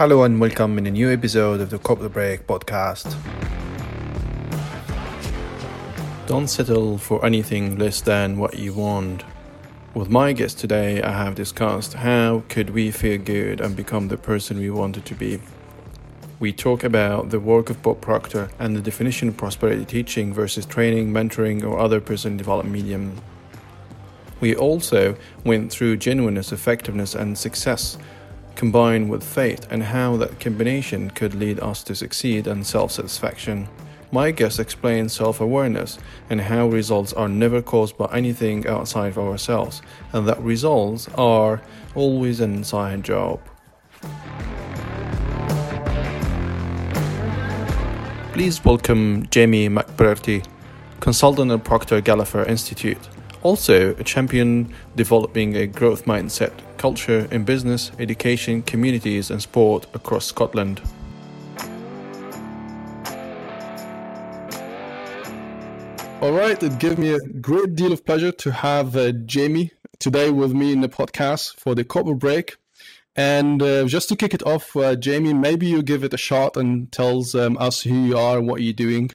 Hello and welcome in a new episode of the Corporate Break podcast. Don't settle for anything less than what you want. With my guest today, I have discussed how could we feel good and become the person we wanted to be. We talk about the work of Bob Proctor and the definition of prosperity teaching versus training, mentoring, or other personal development medium. We also went through genuineness, effectiveness, and success combined with faith and how that combination could lead us to succeed and self satisfaction. My guest explains self awareness and how results are never caused by anything outside of ourselves, and that results are always an inside job. Please welcome Jamie McBrearty, consultant at Proctor Gallagher Institute, also a champion developing a growth mindset culture in business, education, communities, and sport across Scotland. All right, it gives me a great deal of pleasure to have uh, Jamie today with me in the podcast for the corporate break. And uh, just to kick it off, uh, Jamie, maybe you give it a shot and tells um, us who you are and what you're doing.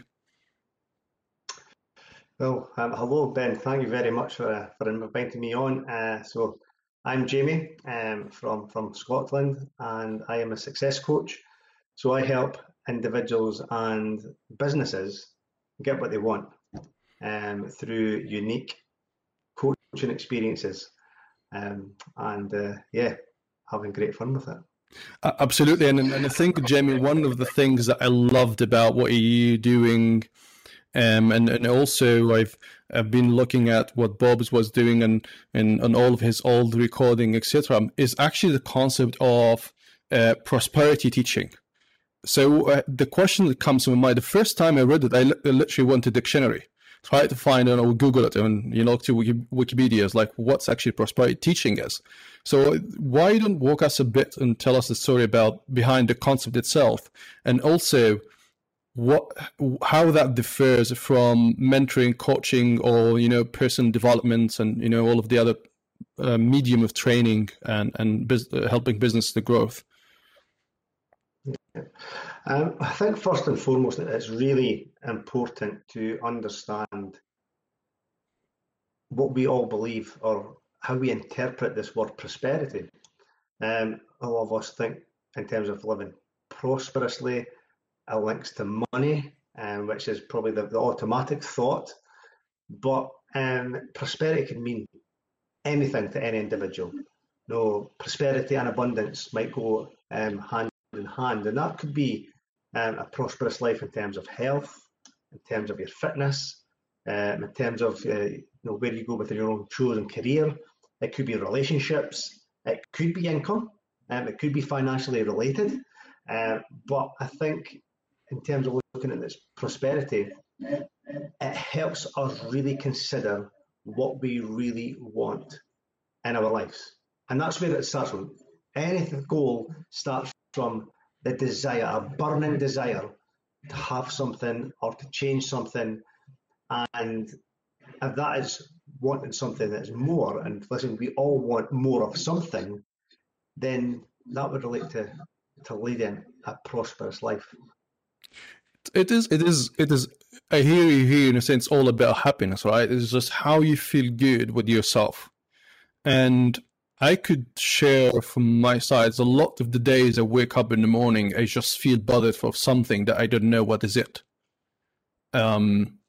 Well, um, hello, Ben. Thank you very much for, uh, for inviting me on. Uh, so, I'm Jamie um, from, from Scotland, and I am a success coach. So, I help individuals and businesses get what they want um, through unique coaching experiences. Um, and uh, yeah, having great fun with it. Absolutely. And, and I think, Jamie, one of the things that I loved about what you're doing, um, and, and also I've, I've been looking at what Bob's was doing and, and, and all of his old recording, etc., is actually the concept of uh, prosperity teaching. So uh, the question that comes to my mind, the first time I read it, I, literally went to dictionary try to find it or Google it and you know to Wikipedia is like what's actually prosperity teaching is. So why don't walk us a bit and tell us the story about behind the concept itself and also what how that differs from mentoring, coaching, or you know person development and you know all of the other uh, medium of training and and bus- uh, helping business to growth. Um, I think first and foremost, it's really important to understand what we all believe or how we interpret this word prosperity. Um, a lot of us think in terms of living prosperously, it links to money, um, which is probably the, the automatic thought. But um, prosperity can mean anything to any individual. no, prosperity and abundance might go um, hand in hand, and that could be um, a prosperous life in terms of health, in terms of your fitness, um, in terms of uh, you know where you go with your own chosen career. It could be relationships. It could be income. Um, it could be financially related. Uh, but I think in terms of looking at this prosperity, it helps us really consider what we really want in our lives. And that's where it starts from. Any goal starts from the desire, a burning desire to have something or to change something. And if that is wanting something that's more, and listen, we all want more of something, then that would relate to, to leading a prosperous life. It is, it is, it is. I hear you here in a sense all about happiness, right? It's just how you feel good with yourself. And I could share from my side a lot of the days I wake up in the morning, I just feel bothered for something that I don't know what is it. Um,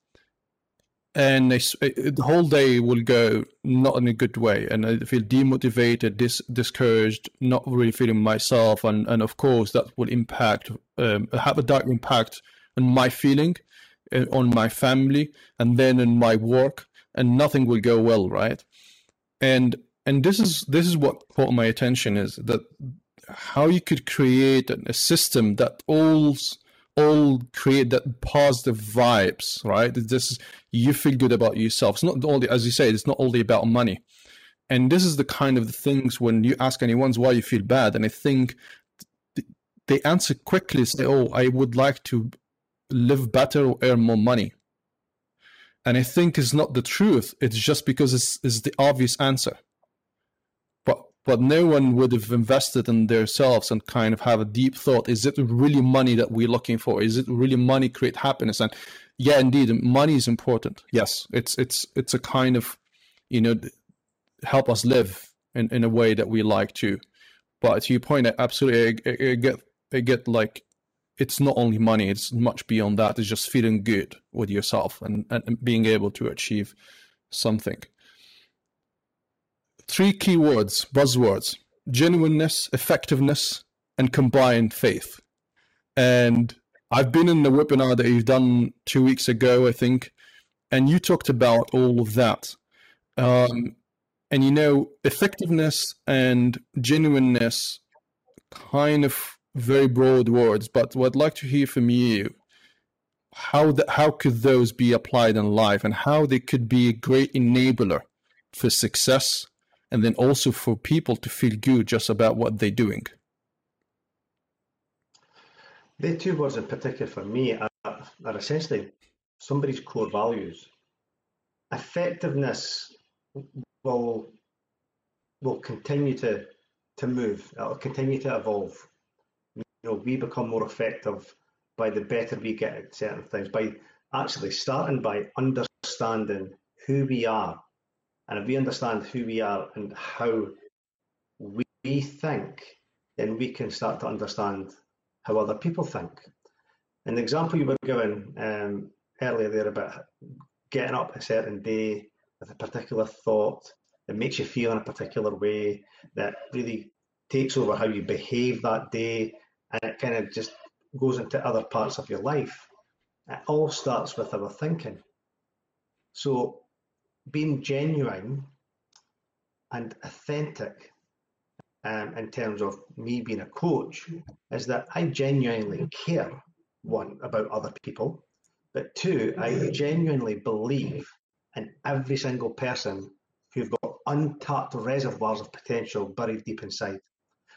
and the whole day will go not in a good way, and I feel demotivated, dis, discouraged, not really feeling myself, and and of course that will impact, um, have a dark impact on my feeling, uh, on my family, and then in my work, and nothing will go well, right? And and this is this is what caught my attention is that how you could create a system that all all create that positive vibes right? This is, you feel good about yourself. It's not only as you say it's not only about money. And this is the kind of the things when you ask anyone why you feel bad and i think they answer quickly say oh i would like to live better or earn more money. And i think it's not the truth. It's just because it's, it's the obvious answer but no one would have invested in themselves and kind of have a deep thought is it really money that we're looking for? Is it really money create happiness? And yeah indeed money is important. Yes it's it's it's a kind of you know help us live in, in a way that we like to. But to your point absolutely I, I get I get like it's not only money it's much beyond that. It's just feeling good with yourself and, and being able to achieve something three keywords, buzzwords genuineness, effectiveness, and combined faith. And I've been in the webinar that you've done two weeks ago, I think, and you talked about all of that. Um, and you know, effectiveness and genuineness, kind of very broad words, but what I'd like to hear from you how the, how could those be applied in life and how they could be a great enabler for success and then also for people to feel good just about what they're doing? The two words in particular for me are, are essentially somebody's core values. Effectiveness will will continue to to move. It'll continue to evolve. You know, we become more effective by the better we get at certain things. By actually starting by understanding who we are and if we understand who we are and how we think, then we can start to understand how other people think. And the example you were given um, earlier there about getting up a certain day with a particular thought that makes you feel in a particular way that really takes over how you behave that day and it kind of just goes into other parts of your life. It all starts with our thinking. So being genuine and authentic um, in terms of me being a coach is that I genuinely care, one, about other people, but two, I genuinely believe in every single person who've got untapped reservoirs of potential buried deep inside.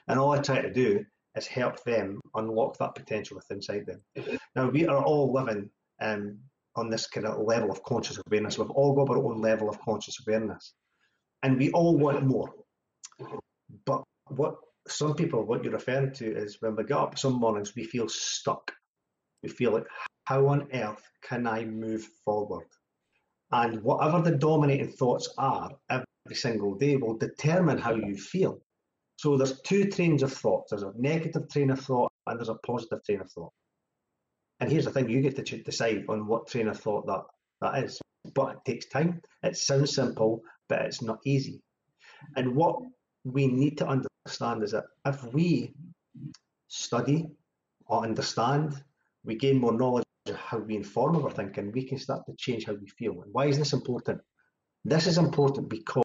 And all I try to do is help them unlock that potential within inside them. Now, we are all living um, on this kind of level of conscious awareness. We've all got our own level of conscious awareness, and we all want more. But what some people, what you're referring to, is when we get up some mornings, we feel stuck. We feel like, how on earth can I move forward? And whatever the dominating thoughts are every single day will determine how you feel. So there's two trains of thought. There's a negative train of thought and there's a positive train of thought. And here's the thing: you get to decide on what train of thought that that is. But it takes time. It sounds simple, but it's not easy. And what we need to understand is that if we study or understand, we gain more knowledge of how we inform our thinking, we can start to change how we feel. And why is this important? This is important because,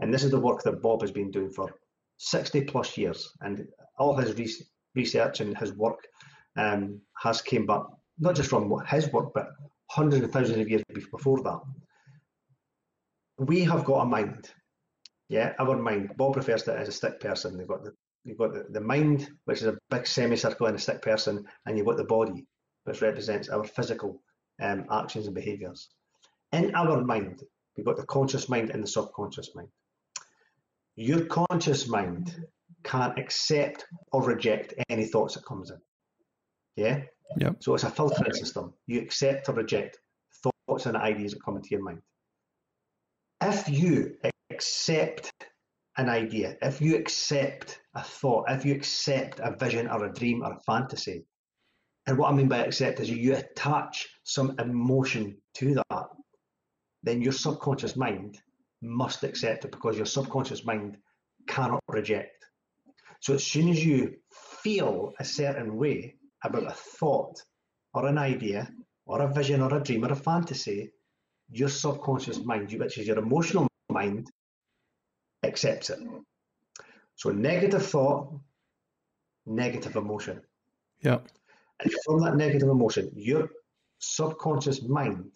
and this is the work that Bob has been doing for 60 plus years, and all his research and his work um, has came back not just from his work, but hundreds of thousands of years before that. We have got a mind, yeah, our mind. Bob refers to it as a stick person. They've got the you've got the, the mind, which is a big semicircle in a stick person, and you've got the body, which represents our physical um, actions and behaviours. In our mind, we've got the conscious mind and the subconscious mind. Your conscious mind can't accept or reject any thoughts that comes in. Yeah. Yeah. So it's a filtering system. You accept or reject thoughts and ideas that come into your mind. If you accept an idea, if you accept a thought, if you accept a vision or a dream or a fantasy, and what I mean by accept is you attach some emotion to that, then your subconscious mind must accept it because your subconscious mind cannot reject. So as soon as you feel a certain way, about a thought or an idea or a vision or a dream or a fantasy, your subconscious mind, which is your emotional mind, accepts it. So negative thought, negative emotion. Yeah. And from that negative emotion, your subconscious mind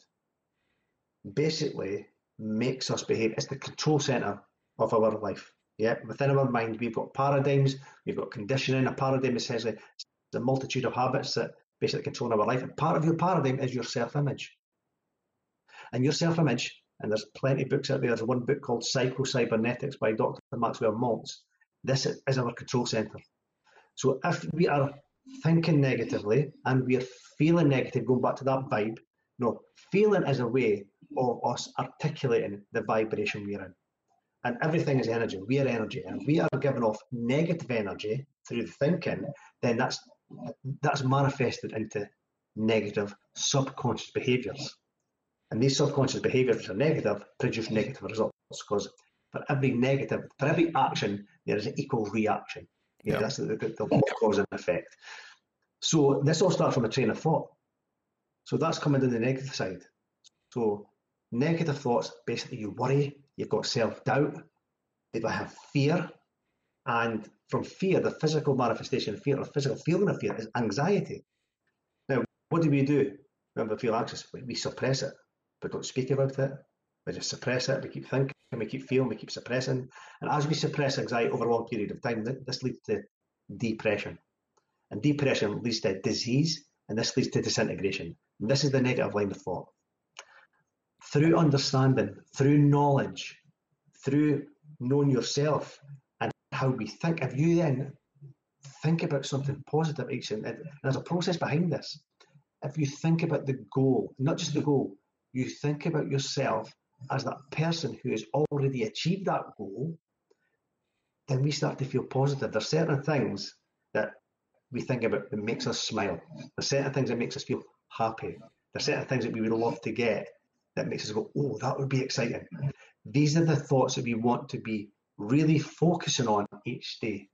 basically makes us behave. It's the control center of our life. Yeah, within our mind, we've got paradigms, we've got conditioning. A paradigm essentially the multitude of habits that basically control our life. And part of your paradigm is your self image. And your self image and there's plenty of books out there. There's one book called Psycho Cybernetics by Dr. Maxwell Maltz. This is our control center. So if we are thinking negatively and we are feeling negative, going back to that vibe, no, feeling is a way of us articulating the vibration we're in. And everything is energy. We are energy. And if we are giving off negative energy through the thinking, then that's that's manifested into negative subconscious behaviors. And these subconscious behaviors which are negative produce negative results because for every negative, for every action, there is an equal reaction. Yeah, yeah. that's the, the, the cause and effect. So this all starts from a train of thought. So that's coming to the negative side. So negative thoughts, basically you worry, you've got self-doubt, they have fear, and from fear, the physical manifestation of fear, or physical feeling of fear is anxiety. Now, what do we do when we feel anxious? We suppress it, but don't speak about it. We just suppress it, we keep thinking, we keep feeling, we keep suppressing. And as we suppress anxiety over a long period of time, this leads to depression. And depression leads to disease, and this leads to disintegration. And this is the negative line of thought. Through understanding, through knowledge, through knowing yourself how we think, if you then think about something positive each and there's a process behind this. If you think about the goal, not just the goal, you think about yourself as that person who has already achieved that goal, then we start to feel positive. There's certain things that we think about that makes us smile. There's certain things that makes us feel happy. There's certain things that we would love to get that makes us go, oh, that would be exciting. These are the thoughts that we want to be really focusing on each day.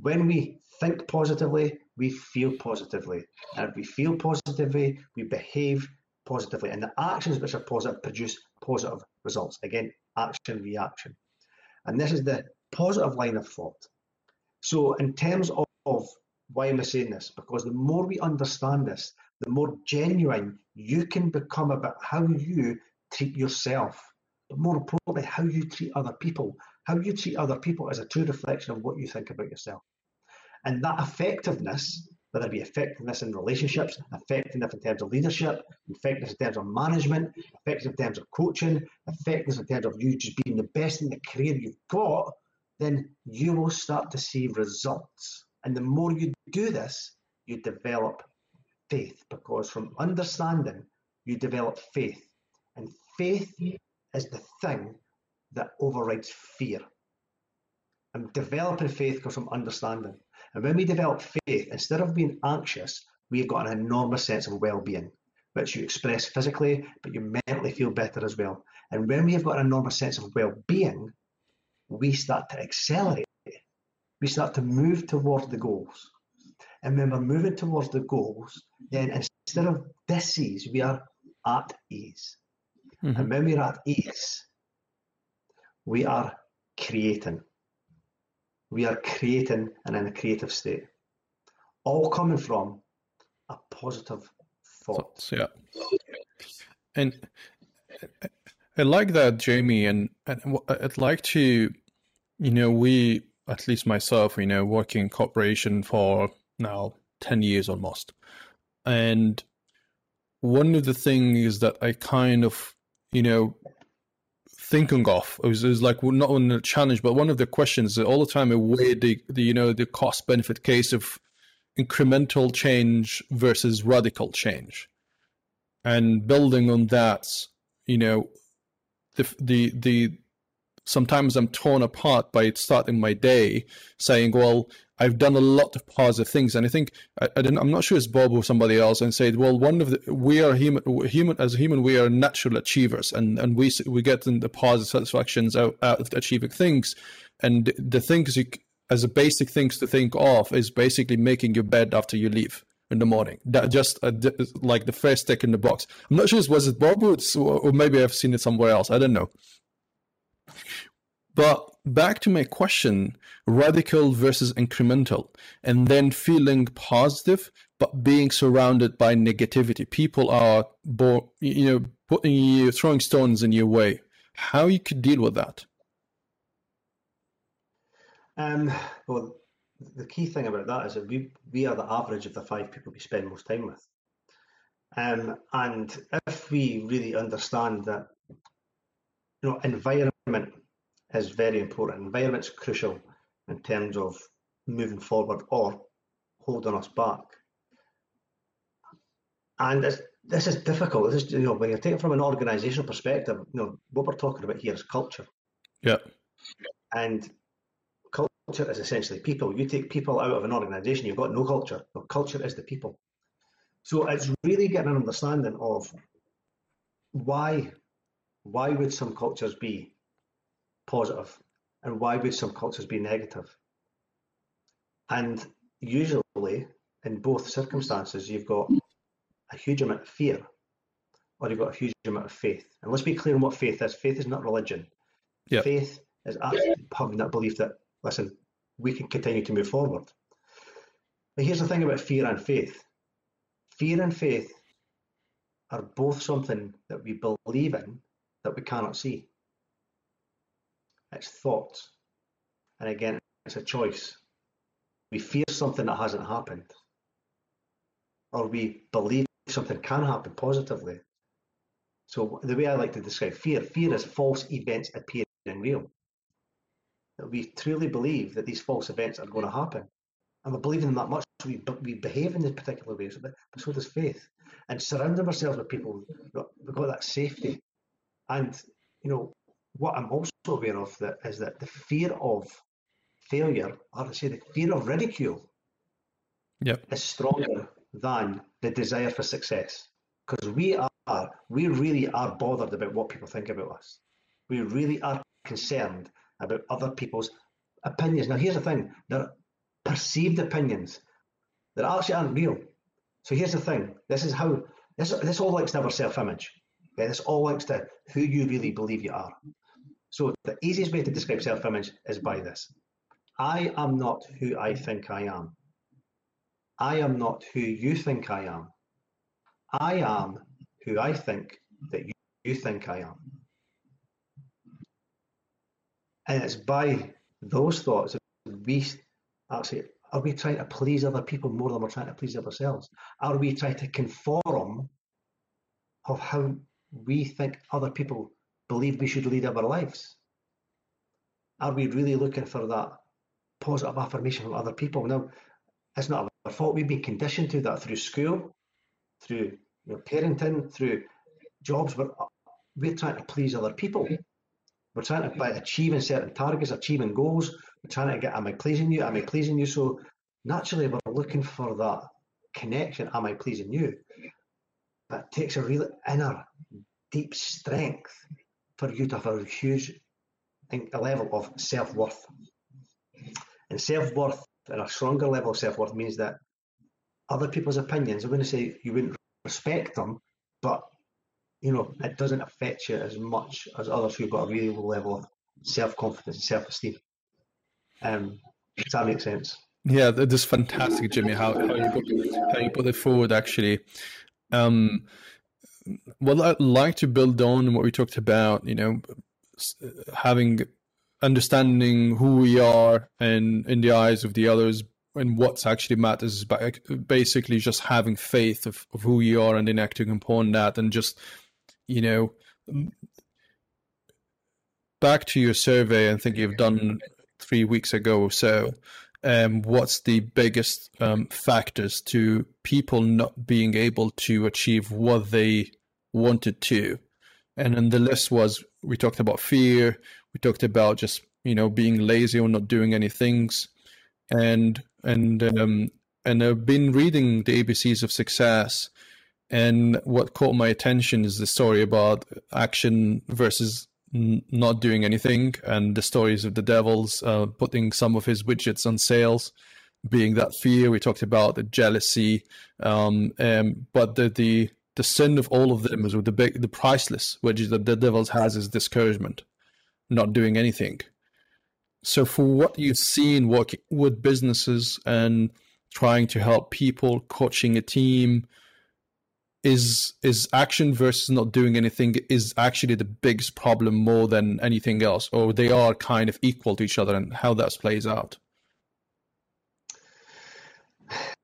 When we think positively, we feel positively. And if we feel positively, we behave positively. And the actions which are positive produce positive results. Again, action, reaction. And this is the positive line of thought. So, in terms of, of why am I saying this? Because the more we understand this, the more genuine you can become about how you treat yourself, but more importantly, how you treat other people. How you treat other people is a true reflection of what you think about yourself. And that effectiveness, whether it be effectiveness in relationships, effectiveness in terms of leadership, effectiveness in terms of management, effectiveness in terms of coaching, effectiveness in terms of you just being the best in the career you've got, then you will start to see results. And the more you do this, you develop faith because from understanding, you develop faith. And faith is the thing that overrides fear. And developing faith comes from understanding. And when we develop faith, instead of being anxious, we've got an enormous sense of well being, which you express physically, but you mentally feel better as well. And when we have got an enormous sense of well being, we start to accelerate. We start to move towards the goals. And when we're moving towards the goals, then instead of disease, we are at ease. Mm-hmm. And when we're at ease, we are creating. We are creating and in a creative state. All coming from a positive thought. Thoughts, yeah. And I like that, Jamie, and, and I'd like to, you know, we, at least myself, you know, working in corporation for now 10 years almost. And one of the things that I kind of, you know, thinking of it was, it was like not on the challenge, but one of the questions all the time weigh the, the you know the cost benefit case of incremental change versus radical change, and building on that, you know, the the the sometimes I'm torn apart by starting my day saying, well, I've done a lot of positive things, and I think I, I am not sure it's Bob or somebody else, and said, "Well, one of the we are human, human as a human, we are natural achievers, and and we we get the positive satisfactions out, out of achieving things, and the things you, as a basic things to think of is basically making your bed after you leave." in the morning. That just uh, like the first tick in the box. I'm not sure it was it Bob or, or maybe I've seen it somewhere else. I don't know. But back to my question radical versus incremental, and then feeling positive, but being surrounded by negativity. People are, bo- you know, putting you, throwing stones in your way. How you could deal with that? Um, well, the key thing about that is that we, we are the average of the five people we spend most time with. Um, and if we really understand that you know, environment is very important. Environment's crucial in terms of moving forward or holding us back. And this is difficult. This is, you know, when you're taking from an organizational perspective, you know, what we're talking about here is culture. Yeah. And culture is essentially people. You take people out of an organization, you've got no culture. The culture is the people. So it's really getting an understanding of why why would some cultures be positive and why would some cultures be negative? And usually, in both circumstances, you've got a huge amount of fear or you've got a huge amount of faith. And let's be clear on what faith is. Faith is not religion. Yep. Faith is actually having that belief that, listen, we can continue to move forward. But here's the thing about fear and faith fear and faith are both something that we believe in that we cannot see. It's thoughts. And again, it's a choice. We fear something that hasn't happened, or we believe something can happen positively. So the way I like to describe fear, fear is false events appearing in real. That we truly believe that these false events are going to happen. And we believe in them that much, so we, we behave in this particular way. but so does faith. And surrounding ourselves with people, we've got that safety. And, you know, what I'm also aware of that is that the fear of failure, or to say the fear of ridicule, yep. is stronger than the desire for success. Because we are, we really are bothered about what people think about us. We really are concerned about other people's opinions. Now, here's the thing: they're perceived opinions that actually aren't real. So here's the thing: this is how this this all links to our self-image. Okay, this all links to who you really believe you are. So the easiest way to describe self-image is by this. I am not who I think I am. I am not who you think I am. I am who I think that you, you think I am. And it's by those thoughts that we actually are we trying to please other people more than we're trying to please ourselves? Are we trying to conform of how we think other people believe we should lead our lives? Are we really looking for that positive affirmation from other people? Now, it's not our fault. We've been conditioned to that through school, through you know, parenting, through jobs. We're, we're trying to please other people. We're trying to by achieving certain targets, achieving goals. We're trying to get, am I pleasing you? Am I pleasing you? So naturally, we're looking for that connection. Am I pleasing you? That takes a real inner, deep strength for you to have a huge a level of self worth. And self worth and a stronger level of self worth means that other people's opinions, I wouldn't say you wouldn't respect them, but you know, it doesn't affect you as much as others who've got a really low level of self confidence and self esteem. Um, does that make sense? Yeah, that is fantastic, Jimmy. How, how you put, how you put it forward, actually. Um, what I'd like to build on what we talked about, you know, having understanding who we are and in the eyes of the others and what's actually matters is basically just having faith of, of who you are and then acting upon that and just you know back to your survey i think you've done three weeks ago or so um, what's the biggest um, factors to people not being able to achieve what they wanted to and then the list was we talked about fear we talked about just you know being lazy or not doing any things. And and um, and I've been reading the ABCs of success and what caught my attention is the story about action versus not doing anything and the stories of the devils uh, putting some of his widgets on sales being that fear. We talked about the jealousy um, um, but the, the the sin of all of them is with the big the priceless which is that the devils has is discouragement not doing anything. So, for what you've seen working with businesses and trying to help people, coaching a team, is is action versus not doing anything is actually the biggest problem more than anything else, or they are kind of equal to each other, and how that plays out.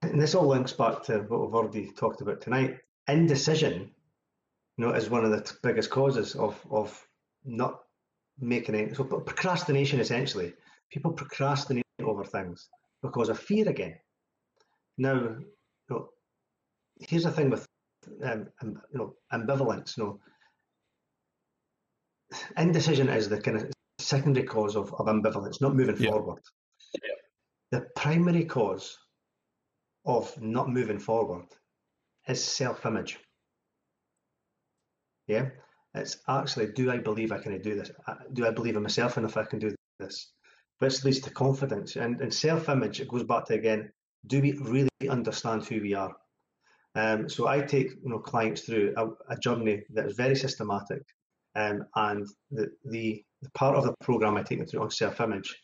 And this all links back to what we've already talked about tonight. Indecision, you know, is one of the biggest causes of of not making it. So procrastination, essentially, people procrastinate over things because of fear again. Now, you know, here's the thing with um, you know ambivalence. You know, indecision is the kind of secondary cause of, of ambivalence, not moving yeah. forward. Yeah. The primary cause of not moving forward is self-image. Yeah, it's actually, do I believe I can do this? Do I believe in myself enough I can do this? Which leads to confidence and, and self-image. It goes back to again, do we really understand who we are? Um, so I take you know clients through a, a journey that is very systematic, um, and the, the, the part of the program I take them through on self-image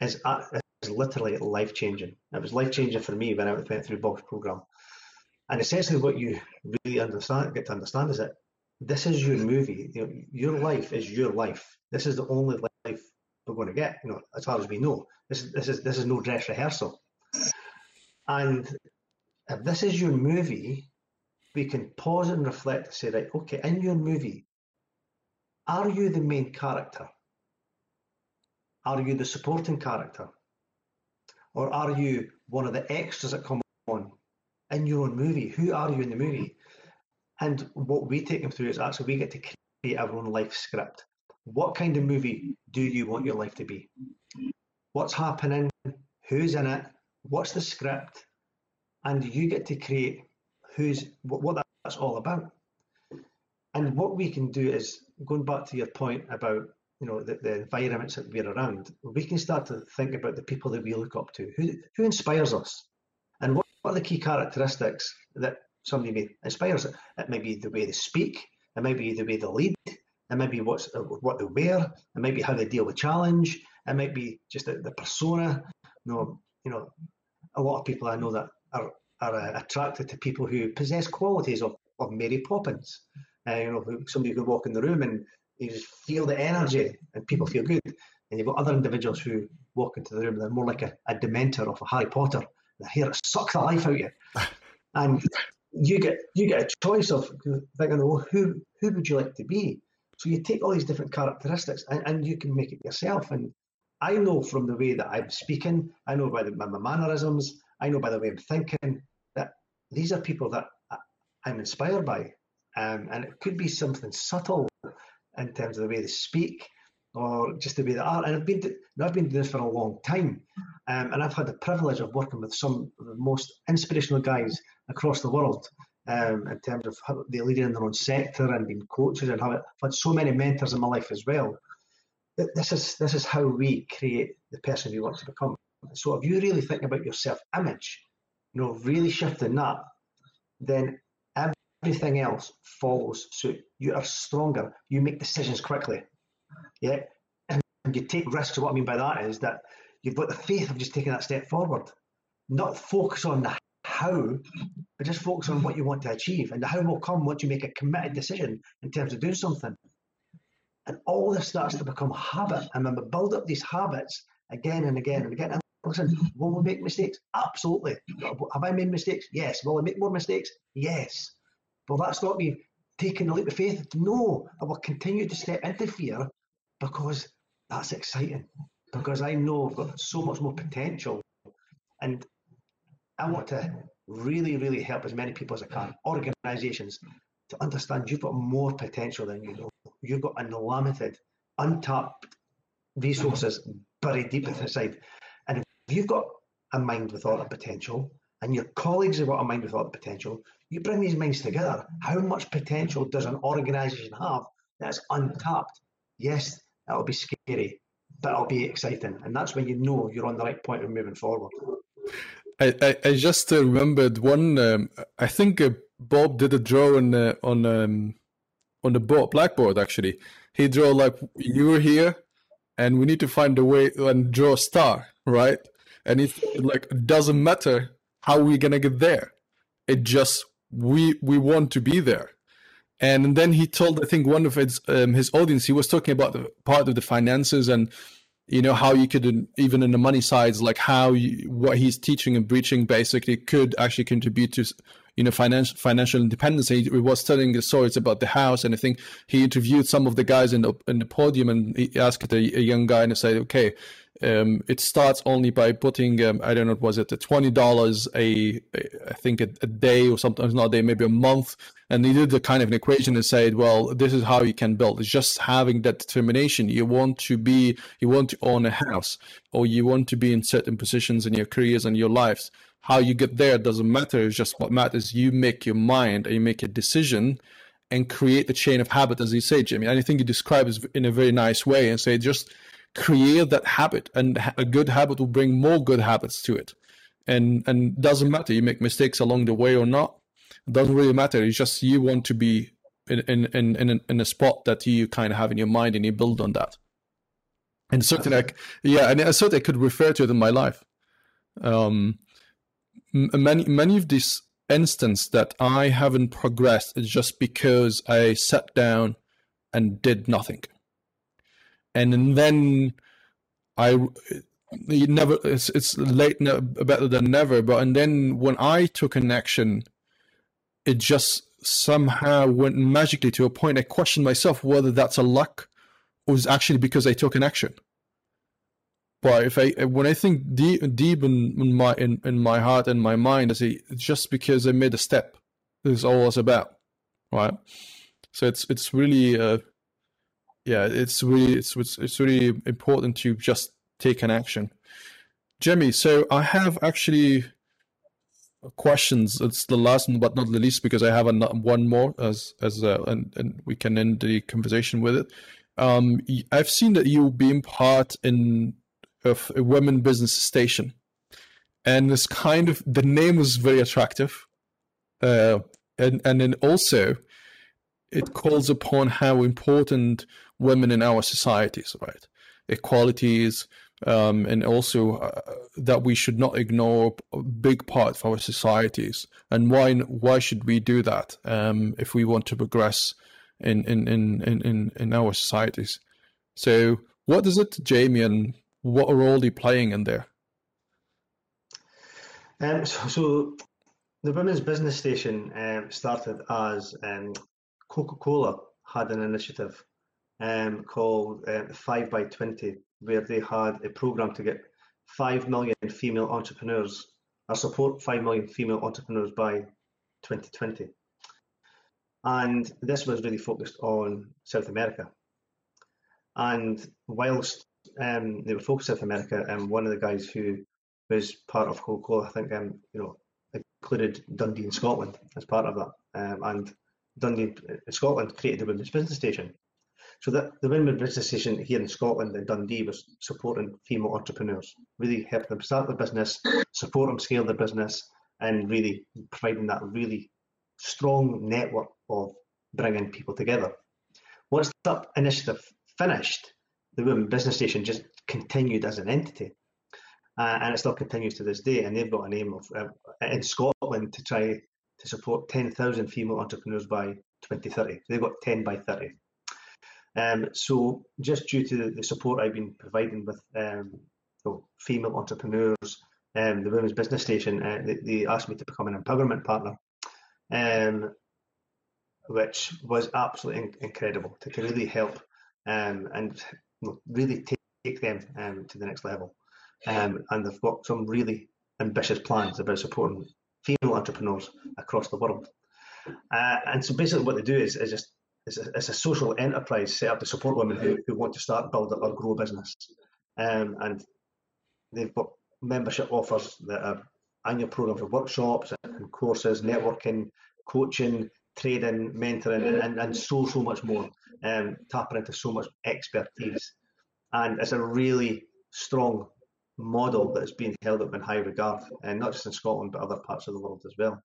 is, uh, is literally life changing. It was life changing for me when I went through Bob's program. And essentially, what you really understand, get to understand, is that this is your movie. You know, your life is your life. This is the only life we're going to get. You know, as far as we know, this is this is this is no dress rehearsal. And if this is your movie, we can pause and reflect and say, right, okay, in your movie, are you the main character? Are you the supporting character? Or are you one of the extras that come in your own movie? Who are you in the movie? And what we take them through is actually we get to create our own life script. What kind of movie do you want your life to be? What's happening? Who's in it? What's the script? And you get to create who's what, that's all about. And what we can do is going back to your point about you know the, the environments that we're around, we can start to think about the people that we look up to. Who who inspires us? What, are the key characteristics that somebody may inspires it. May be the way they speak, it may be the way they lead, it may be what's what they wear, it might be how they deal with challenge, it might be just the, the persona. You know, you know, a lot of people I know that are are uh, attracted to people who possess qualities of, of Mary Poppins. Uh, you know, somebody who could walk in the room and you just feel the energy and people feel good. And you've got other individuals who walk into the room, they're more like a, a dementor of a Harry Potter. Here to suck the life out of you. And you get you get a choice of thinking, well, who who would you like to be? So you take all these different characteristics and, and you can make it yourself. And I know from the way that I'm speaking, I know by, the, by my mannerisms, I know by the way I'm thinking that these are people that I'm inspired by. Um, and it could be something subtle in terms of the way they speak or just the way they are. And I've been, to, I've been doing this for a long time. Um, and I've had the privilege of working with some of the most inspirational guys across the world um, in terms of how they lead in their own sector and being coaches and have I've had so many mentors in my life as well. This is this is how we create the person we want to become. So if you really think about your self-image, you know, really shifting that, then everything else follows suit. You are stronger. You make decisions quickly. Yeah. And you take risks. So what I mean by that is that you've got the faith of just taking that step forward. Not focus on the how, but just focus on what you want to achieve. And the how will come once you make a committed decision in terms of doing something. And all this starts to become habit. And when we build up these habits again and again and again, and listen, will we make mistakes? Absolutely. Have I made mistakes? Yes. Will I make more mistakes? Yes. Will that stop me taking a leap of faith? No. I will continue to step into fear because that's exciting. Because I know I've got so much more potential. And I want to really, really help as many people as I can, organizations, to understand you've got more potential than you know. You've got unlimited, untapped resources buried deep inside. And if you've got a mind with all the potential, and your colleagues have got a mind with all the potential, you bring these minds together. How much potential does an organization have that's untapped? Yes, that'll be scary, but it'll be exciting. And that's when you know you're on the right point of moving forward. I, I, I just uh, remembered one. Um, I think uh, Bob did a drawing uh, on um, on the board, blackboard. Actually, he drew like you were here, and we need to find a way and draw a star, right? And it like it doesn't matter how we're gonna get there. It just we we want to be there. And then he told, I think, one of his um, his audience. He was talking about the part of the finances and you know how you could even in the money sides like how you, what he's teaching and preaching basically could actually contribute to you know financial financial independence. He, was telling the stories about the house, and I think he interviewed some of the guys in the in the podium, and he asked a, a young guy and he said, "Okay, um, it starts only by putting um, I don't know what was it twenty dollars a I think a, a, day or sometimes not a day maybe a month. And he did the kind of an equation and said well this is how you can build. It's just having that determination. You want to be you want to own a house or you want to be in certain positions in your careers and your lives how you get there doesn't matter. It's just what matters. You make your mind and you make a decision and create the chain of habit as you say Jimmy. And I think you describe it in a very nice way and say just create that habit and a good habit will bring more good habits to it. And and doesn't matter. You make mistakes along the way or not. It doesn't really matter. It's just you want to be in in in in, a spot that you kind of have in your mind and you build on that. And certainly like yeah and I certainly could refer to it in my life. Um many many of these instances that I haven't progressed is just because I sat down and did nothing. And then I never it's it's late better than never but and then when I took an action it just somehow went magically to a point I questioned myself whether that's a luck or is actually because I took an action but if I when I think deep deep in, in my in, in my heart and my mind I say it's just because I made a step this is all it's about right so it's it's really uh, yeah, it's really it's it's really important to just take an action. Jimmy, so I have actually questions. It's the last but not the least because I have a, one more as as uh, and and we can end the conversation with it. Um, I've seen that you've been part in of a women business station, and this kind of the name was very attractive, uh, and and then also it calls upon how important women in our societies, right? Equalities, um, and also uh, that we should not ignore a big part of our societies. And why why should we do that um, if we want to progress in in, in, in, in our societies? So, what is it, Jamie, and what role you playing in there? Um, so, so, the Women's Business Station um, started as um, Coca Cola had an initiative um, called uh, 5 by 20, where they had a program to get 5 million female entrepreneurs, or support 5 million female entrepreneurs by 2020. And this was really focused on South America. And whilst um, they were focused South America, and one of the guys who was part of Coca-Cola, I think, um, you know, included Dundee in Scotland as part of that. Um, and Dundee in uh, Scotland created the Women's Business Station. So that the Women's Business Station here in Scotland in Dundee was supporting female entrepreneurs, really helping them start their business, support them scale their business, and really providing that really strong network of bringing people together. Once that initiative finished, the Women Business Station just continued as an entity. Uh, and it still continues to this day. And they've got a name of uh, in Scotland to try to support 10,000 female entrepreneurs by 2030. They've got 10 by 30. Um, so just due to the support I've been providing with um, female entrepreneurs, um, the Women's Business Station, uh, they, they, asked me to become an empowerment partner, um, which was absolutely in- incredible to, to, really help um, and really take, them um, to the next level. and they've got some really ambitious plans about supporting female entrepreneurs across the world. Uh, and so basically what they do is, is just it's a, it's a social enterprise set up to support women who, who want to start, build, or grow a business. Um, and they've got membership offers that are annual programs of workshops and courses, networking, coaching, trading, mentoring, and, and, and so, so much more, um, tapping into so much expertise. And it's a really strong model that is being held up in high regard, and not just in Scotland, but other parts of the world as well.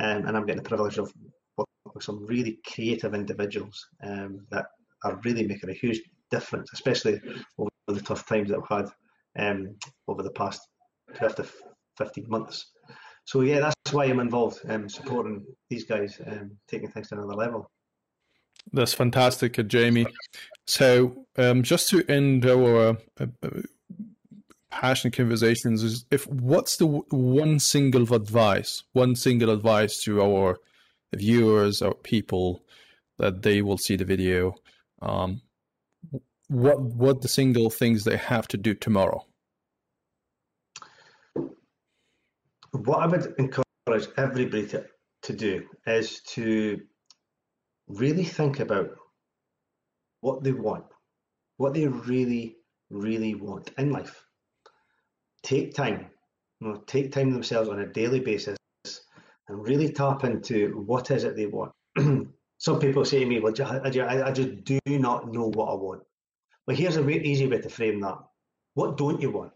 Um, and I'm getting the privilege of working with some really creative individuals um, that are really making a huge difference, especially over the tough times that we've had um, over the past 12 to 15 months. So yeah, that's why I'm involved, um, supporting these guys, um, taking things to another level. That's fantastic, uh, Jamie. So um, just to end our uh, uh passionate conversations is if what's the one single advice, one single advice to our viewers or people that they will see the video, um, what what the single things they have to do tomorrow? What I would encourage everybody to, to do is to really think about what they want, what they really, really want in life. Take time, you know, take time themselves on a daily basis and really tap into what is it they want. Some people say to me, well, I, I just do not know what I want. Well, here's a way, easy way to frame that. What don't you want?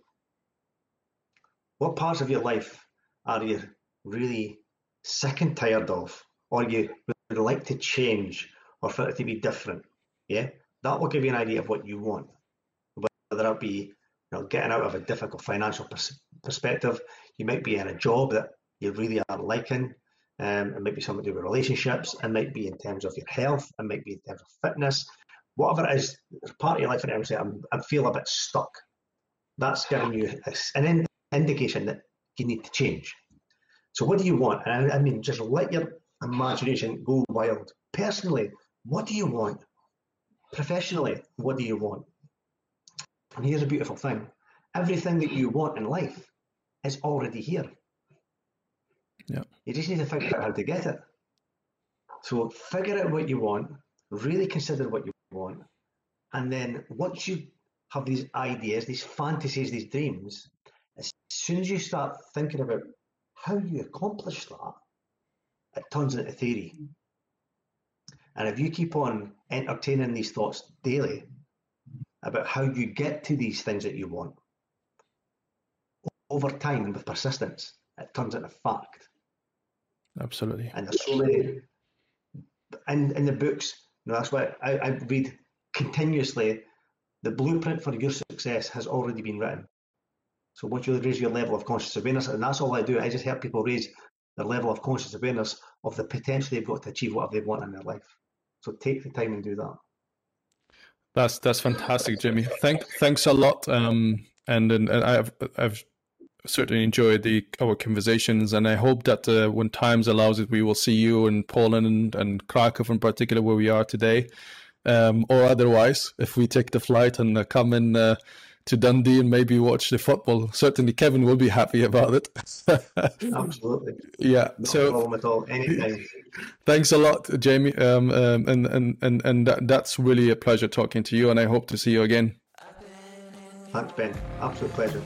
What parts of your life are you really sick and tired of, or you would like to change, or for it to be different? Yeah, that will give you an idea of what you want. Whether it be you know, getting out of a difficult financial pers- perspective, you might be in a job that you really aren't liking. Um, it might be something to do with relationships. It might be in terms of your health. It might be in terms of fitness. Whatever it is, part of your life, and I'm saying I feel a bit stuck. That's giving you an indication that you need to change. So, what do you want? And I, I mean, just let your imagination go wild. Personally, what do you want? Professionally, what do you want? And here's a beautiful thing everything that you want in life is already here. Yeah. You just need to figure out how to get it. So figure out what you want, really consider what you want, and then once you have these ideas, these fantasies, these dreams, as soon as you start thinking about how you accomplish that, it turns into theory. And if you keep on entertaining these thoughts daily about how you get to these things that you want, over time and with persistence, it turns into fact. Absolutely. And there's so many in, in the books, you know, that's why I, I read continuously the blueprint for your success has already been written. So once you raise your level of conscious awareness, and that's all I do, I just help people raise their level of conscious awareness of the potential they've got to achieve whatever they want in their life. So take the time and do that. That's that's fantastic, Jimmy. Thank thanks a lot. Um, and and, I've I've certainly enjoyed the our conversations, and I hope that uh, when times allows it, we will see you in Poland and, and Krakow in particular, where we are today, um, or otherwise, if we take the flight and uh, come in uh, to Dundee and maybe watch the football. Certainly, Kevin will be happy about it. Absolutely. Yeah. No so problem at all. Anytime. Thanks a lot, Jamie. Um, um, and and and and that, that's really a pleasure talking to you, and I hope to see you again. Thanks, Ben. Absolute pleasure.